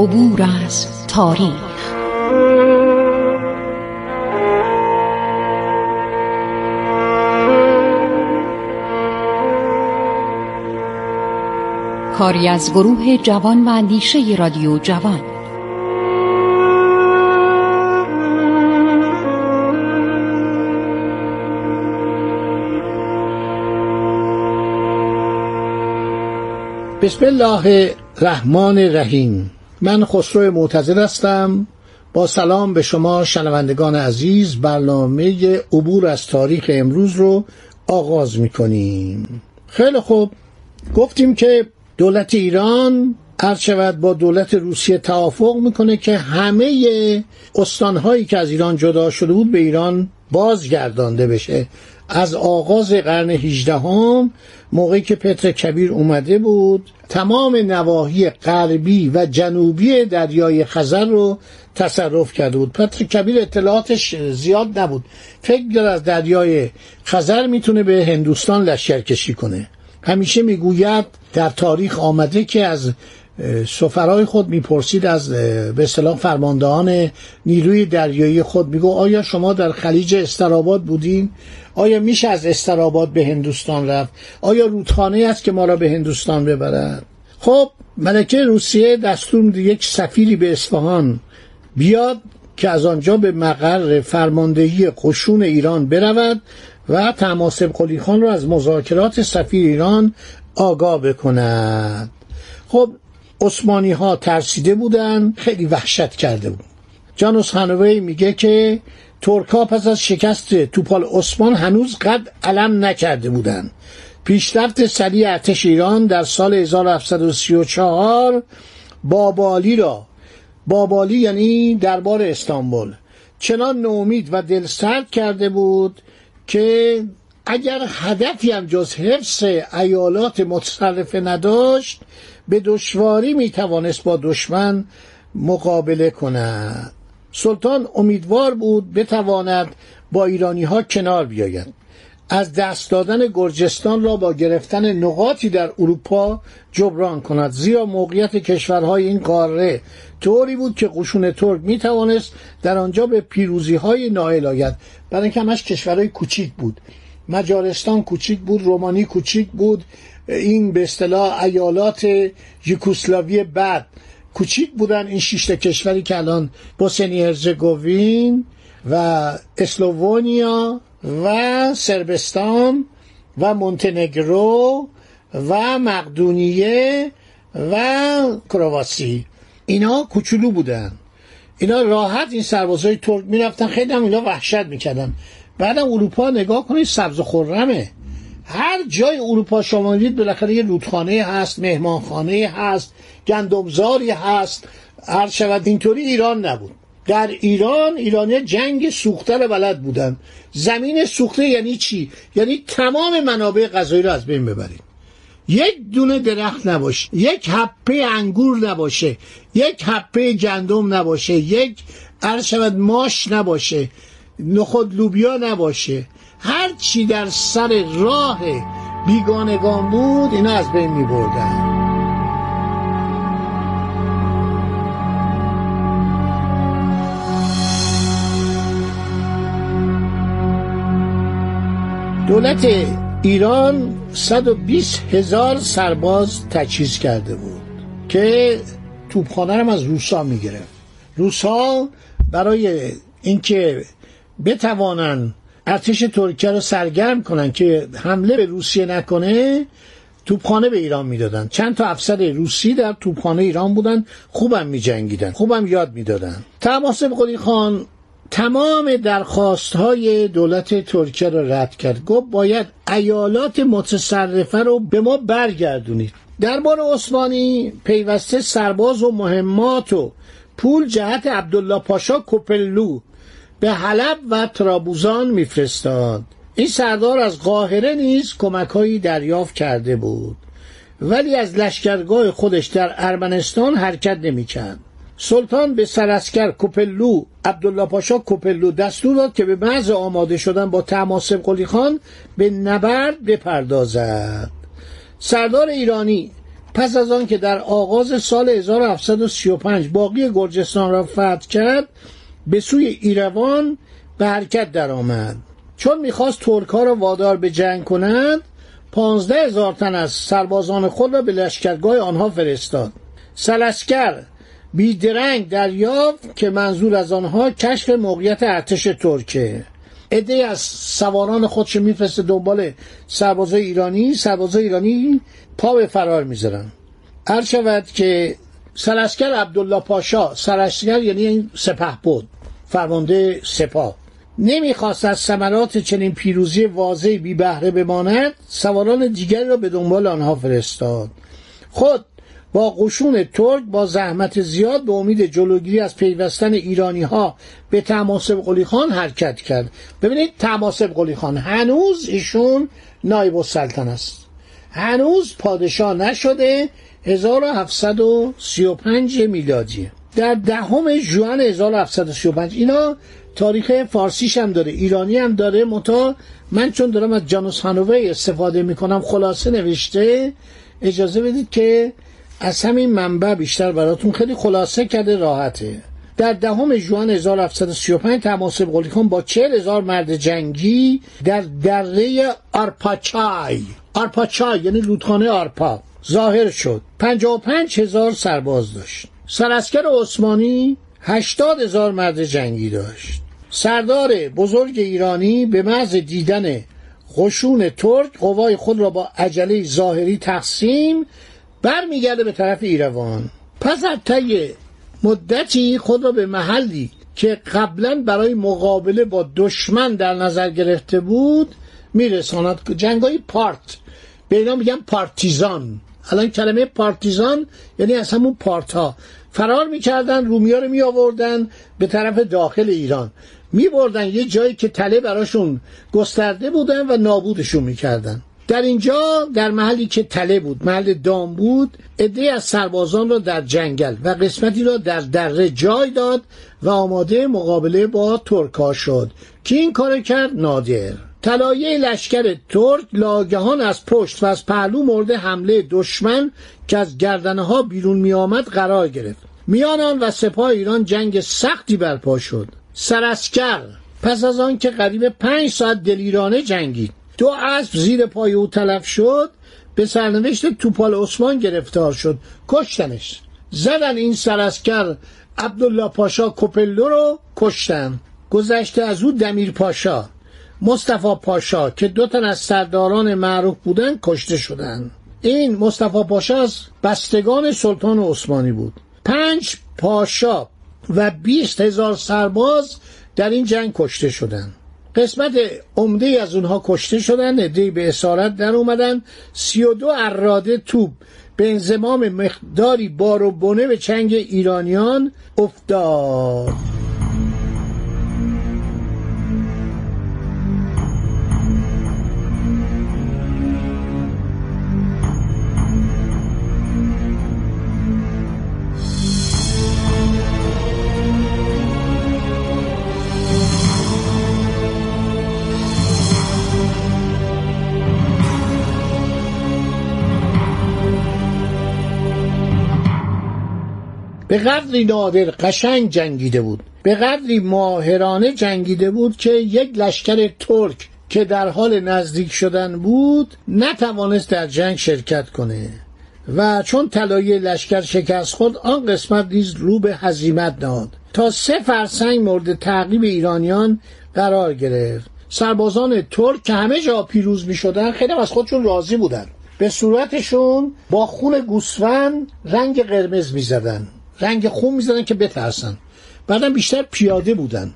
عبور از تاریخ. کاری از گروه جوان و اندیشه رادیو جوان. بسم الله الرحمن الرحیم. من خسرو معتظر هستم. با سلام به شما شنوندگان عزیز برنامه عبور از تاریخ امروز رو آغاز می‌کنیم. خیلی خوب. گفتیم که دولت ایران هر شود با دولت روسیه توافق می‌کنه که همه استانهایی که از ایران جدا شده بود به ایران بازگردانده بشه. از آغاز قرن 18 هم موقعی که پتر کبیر اومده بود تمام نواحی غربی و جنوبی دریای خزر رو تصرف کرده بود. پتر کبیر اطلاعاتش زیاد نبود. فکر دار از دریای خزر می‌تونه به هندوستان لشکرکشی کنه. همیشه می‌گوید در تاریخ آمده که از سفرای خود می‌پرسید از به اصطلاح فرماندهان نیروی دریایی خود میگو آیا شما در خلیج استراباد بودین؟ آیا میشه از استراباد به هندوستان رفت؟ آیا رودخانه است که ما را به هندوستان ببرد؟ خب ملکه روسیه دستور یک سفیری به اصفهان بیاد که از آنجا به مقر فرماندهی قشون ایران برود و تماسب قلی خان را از مذاکرات سفیر ایران آگاه بکند. خب عثمانی ها ترسیده بودن خیلی وحشت کرده بود. جانوس هانوی میگه که ترکا پس از شکست توپال عثمان هنوز قد علم نکرده بودند. پیشرفت سریع ارتش ایران در سال 1734 بابالی را. بابالی یعنی دربار استانبول. چنان نومید و دلسرد کرده بود که اگر هدفی هم جز حفظ ایالات متصرفه نداشت به دشواری می توانست با دشمن مقابله کند. سلطان امیدوار بود بتواند با ایرانی ها کنار بیاید. از دست دادن گرجستان را با گرفتن نقاطی در اروپا جبران کند. زیرا موقعیت کشورهای این قاره طوری بود که قشون ترک می توانست در آنجا به پیروزی های نائل آید. برای اینکه همش کشورهای کوچیک بود. مجارستان کوچیک بود رومانی کوچیک بود. این به اصطلاح ایالات یوگسلاوی بعد کوچیک بودن این شش کشوری که الان بوسنی هرزگوین و اسلوونیا و سربستان و مونتنگرو و مقدونیه و کرواسی. اینا کوچولو بودن. اینا راحت این سربازای ترک می‌رفتن. خیلی هم اینا وحشت می‌کردن. بعدم اروپا نگاه کنید سبز و خرمه. هر جای اروپا شما می‌دید بالاخره یه رودخانه هست مهمانخانه هست گندمزاری هست. هر شود اینطوری ایران نبود. در ایران ایرانی جنگ سوخته رو بلد بودن. زمین سوخته یعنی چی؟ یعنی تمام منابع غذایی رو از بین ببرید. یک دونه درخت نباشه یک حپه انگور نباشه یک حپه گندم نباشه یک عرض شود ماش نباشه نخود لوبیا نباشه. هر چی در سر راه بیگانگان بود اینا از بین می بردن دولت ایران 120 هزار سرباز تجهیز کرده بود که توپخانه هم از روسا می‌گرفت. روسا برای اینکه بتوانن ارتش ترکیه رو سرگرم کنن که حمله به روسیه نکنه توپخانه به ایران می‌دادن. چند تا افسر روسی در توپخانه ایران بودن خوبم میجنگیدن خوبم یاد می‌دادن. تماسب قلی خان تمام درخواست های دولت ترکیه رو رد کرد. گفت باید ایالات متصرفه رو به ما برگردونید. دربار عثمانی پیوسته سرباز و مهمات و پول جهت عبدالله پاشا کوپلو به حلب و ترابوزان میفرستاد. این سردار از قاهره نیز کمکهایی دریافت کرده بود. ولی از لشکرگاه خودش در ارمنستان حرکت نمی‌کرد. سلطان به سراسکر کوپلو عبدالله پاشا کوپلو دستور داد که به محض آماده شدن با تماسب قلی خان به نبرد بپردازد. سردار ایرانی پس از آن که در آغاز سال 1735 باقی گرجستان را فتح کرد به سوی ایروان به حرکت درآمد. چون می‌خواست ترک ها را وادار به جنگ کند پانزده هزار تن از سربازان خود را به لشکرگاه آنها فرستاد. سلسکر بیدرنگ دریافت که منظور از آنها کشف موقعیت ارتش ترکه. عده از سواران خودش میفرسته دنبال سربازای ایرانی سربازای ایرانی پا به فرار می‌ذارن. هر شود که سراسکر عبدالله پاشا سراسکر یعنی سپه بود. فرمانده سپاه. نمی‌خواست از ثمرات چنین پیروزی واضحی بی بهره بماند سواران دیگری را به دنبال آنها فرستاد. خود با قشون ترک با زحمت زیاد به امید جلوگیری از پیوستن ایرانی ها به تماسب قلی خان حرکت کرد. ببینید تماسب قلی خان هنوز ایشون نایب السلطن است. هنوز پادشاه نشده 1735 میلادی در دهم ژوئن 1735 اینا تاریخ فارسیش هم داره ایرانی هم داره. متا من چون دارم از جانوس هانوی استفاده می‌کنم خلاصه نوشته. اجازه بدید که از همین منبع بیشتر براتون خیلی خلاصه کرده راحته. در دهم ژوئن 1735 تماسب قلی خان با چهل هزار مرد جنگی در دره آرپاچای. آرپاچای یعنی رودخانه آرپا. ظاهر شد. 55 هزار سرباز داشت. سراسکر عثمانی هشتاد هزار مرد جنگی داشت. سردار بزرگ ایرانی به محض دیدن خشون ترک قوای خود را با عجله ظاهری تقسیم برمیگرده به طرف ایروان. پس از طی مدتی خود را به محلی که قبلا برای مقابله با دشمن در نظر گرفته بود میرساند جنگ های پارت. به اینا میگن پارتیزان. الان کلمه پارتیزان یعنی از همون پارت ها فرار می‌کردن رومیا رو می آوردن به طرف داخل ایران. می بردن یه جایی که تله براشون گسترده بودن و نابودشون می‌کردن. در اینجا در محلی که تله بود محل دام بود عده از سربازان را در جنگل و قسمتی را در دره جای داد و آماده مقابله با ترکا شد. که این کار کرد؟ نادر. طلایه لشکر ترک لاگهان از پشت و از پهلو مورد حمله دشمن که از گردنه ها بیرون می آمد قرار گرفت. میان آن و سپاه ایران جنگ سختی برپا شد. سراسکر پس از آن که قریب پنج ساعت دلیرانه جنگید. دو اسب زیر پای او تلف شد. به سرنوشت توپال عثمان گرفتار شد. کشتنش. زدن این سراسکر عبدالله پاشا کپلو رو کشتن. گذشته از او دمیر پاشا. مصطفی پاشا که دو تن از سرداران معروف بودند کشته شدند این مصطفی پاشا از بستگان سلطان عثمانی بود. پنج پاشا و بیست هزار سرباز در این جنگ کشته شدند قسمت عمده از اونها کشته شدن عدهای به اسارت در اومدن. سی و دو اراده توب به انزمام مقداری بار و بنه به چنگ ایرانیان افتاد. به قدری نادر قشنگ جنگیده بود. به قدری ماهرانه جنگیده بود که یک لشکر ترک که در حال نزدیک شدن بود نتوانست در جنگ شرکت کنه. و چون طلایه لشکر شکست خود آن قسمت نیز رو به هزیمت داد. تا سه فرسنگ مورد تعقیب ایرانیان قرار گرفت. سربازان ترک که همه جا پیروز می شدن خیلی از خودشون راضی بودن. به صورتشون با خون گوسفند رنگ قرمز می زدن. رنگ خون می‌زدن که بترسن. بعدم بیشتر پیاده بودن.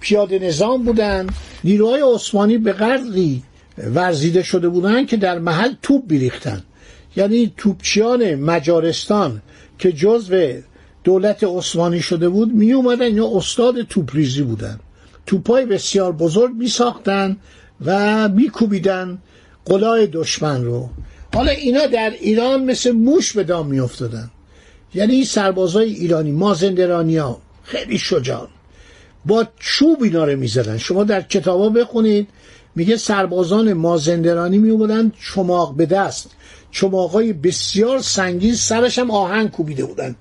پیاده نظام بودن. نیروهای عثمانی به قدری ورزیده شده بودن که در محل توپ بیریختن. یعنی توپچیان مجارستان که جزو دولت عثمانی شده بود می اومدن یا استاد توپریزی بودن. توپای بسیار بزرگ می ساختن و می کوبیدن قلای دشمن رو. حالا اینا در ایران مثل موش به دام می افتادن یعنی سربازای ایرانی مازندرانی ها خیلی شجاع. با چوب اینا رو می‌زدن. شما در کتابا بخونید میگه سربازان مازندرانی میومدن چماق به دست. چماقای بسیار سنگین سرش هم آهن کوبیده بودن.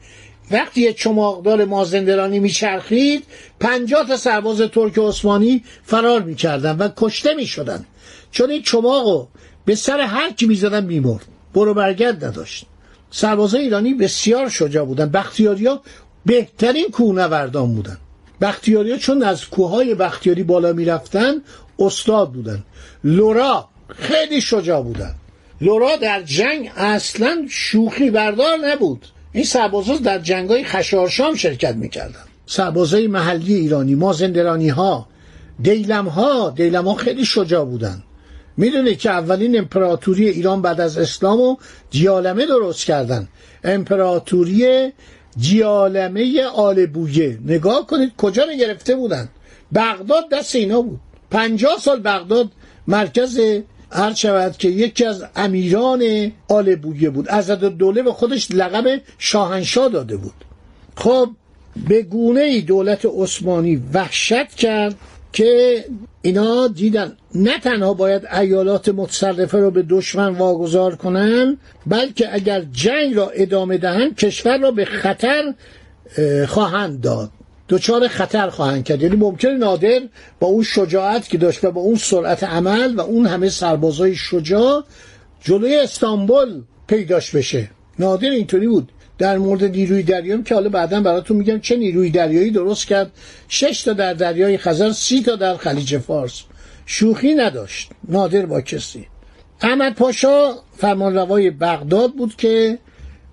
وقتی یه چماقدار مازندرانی میچرخید پنجاه تا سرباز ترک عثمانی فرار می‌کردن و کشته می‌شدن. چون این چماقو به سر هر کی می‌زدن میمرد برو برگرد نداشت. سربازای ایرانی بسیار شجاع بودن. بختیاریا بهترین کوهنوردان بودن. بختیاریا چون از کوههای بختیاری بالا می‌رفتن استاد بودن. لورا خیلی شجاع بودن. لورا در جنگ اصلا شوخی بردار نبود. این سربازا در جنگای خشارشام شرکت می‌کردن. سربازای محلی ایرانی مازندرانی ها دیلم ها دیلم ها خیلی شجاع بودن. می‌دونید که اولین امپراتوری ایران بعد از اسلام و دیالمه درست کردن. امپراتوری جیالمه آل بویه. نگاه کنید کجا رو گرفته بودن. بغداد دست اینا بود. پنجاه سال بغداد مرکز هر شود که یکی از امیران آل بویه بود. از دوله به خودش لقب شاهنشاه داده بود. خب به گونه ای دولت عثمانی وحشت کرد. که اینا دیدن نه تنها باید ایالات متصرفه رو به دشمن واگذار کنن بلکه اگر جنگ را ادامه دهند کشور را به خطر خواهند داد. دچار خطر خواهند کرد. یعنی ممکن نادر با اون شجاعت که داشت و با اون سرعت عمل و اون همه سربازای شجاع جلوی استانبول پیداش بشه. نادر اینطوری بود. در مورد نیروی دریایی که حالا بعدا براتون میگم چه نیروی دریایی درست کرد. شش تا در دریای خزر سی تا در خلیج فارس. شوخی نداشت. نادر با کسی. احمد پاشا فرمانروای بغداد بود که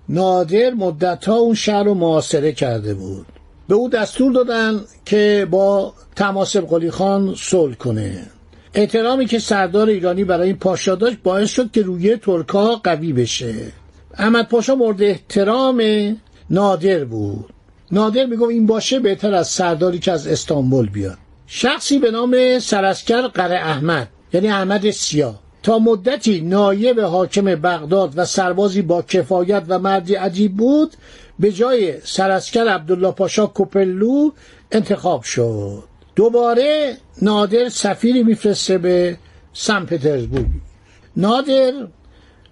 نادر مدتها اون شهر رو معاصره کرده بود. به او دستور دادن که با تماسب قلی خان صلح کنه. احترامی که سردار ایرانی برای این پاشا داشت باعث شد که روی ترکا قوی بشه. احمد پاشا مورد احترام نادر بود. نادر میگم این باشه بهتر از سرداری که از استانبول بیاد. شخصی به نام سرسکر قره احمد یعنی احمد سیاه. تا مدتی نایب حاکم بغداد و سربازی با کفایت و مردی عجیب بود به جای سرسکر عبدالله پاشا کوپلو انتخاب شد. دوباره نادر سفیری میفرسته به سن پترزبورگ. نادر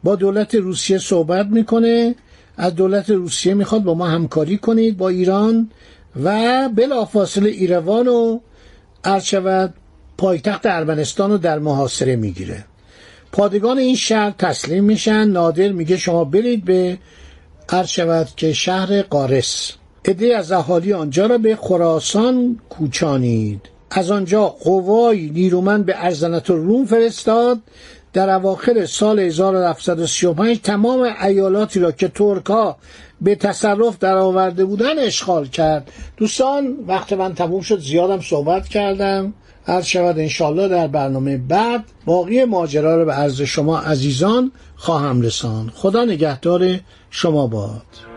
با دولت روسیه صحبت می‌کنه. از دولت روسیه می‌خواد با ما همکاری کنید با ایران و بلافاصله ایروان و پایتخت ارمنستان رو در محاصره می‌گیره. پادگان این شهر تسلیم میشن. نادر میگه شما برید به عرض که شهر قارس. عده از اهالی آنجا را به خراسان کوچانید. از آنجا قوای نیرومند به ارزنت روم فرستاد. در اواخر سال 1735 تمام ایالاتی را که ترکا به تصرف در آورده بودن اشغال کرد. دوستان وقت من تموم شد. زیادم صحبت کردم. عرض شود انشالله در برنامه بعد باقی ماجرا رو به عرض شما عزیزان خواهم رسان خدا نگهدار شما باد.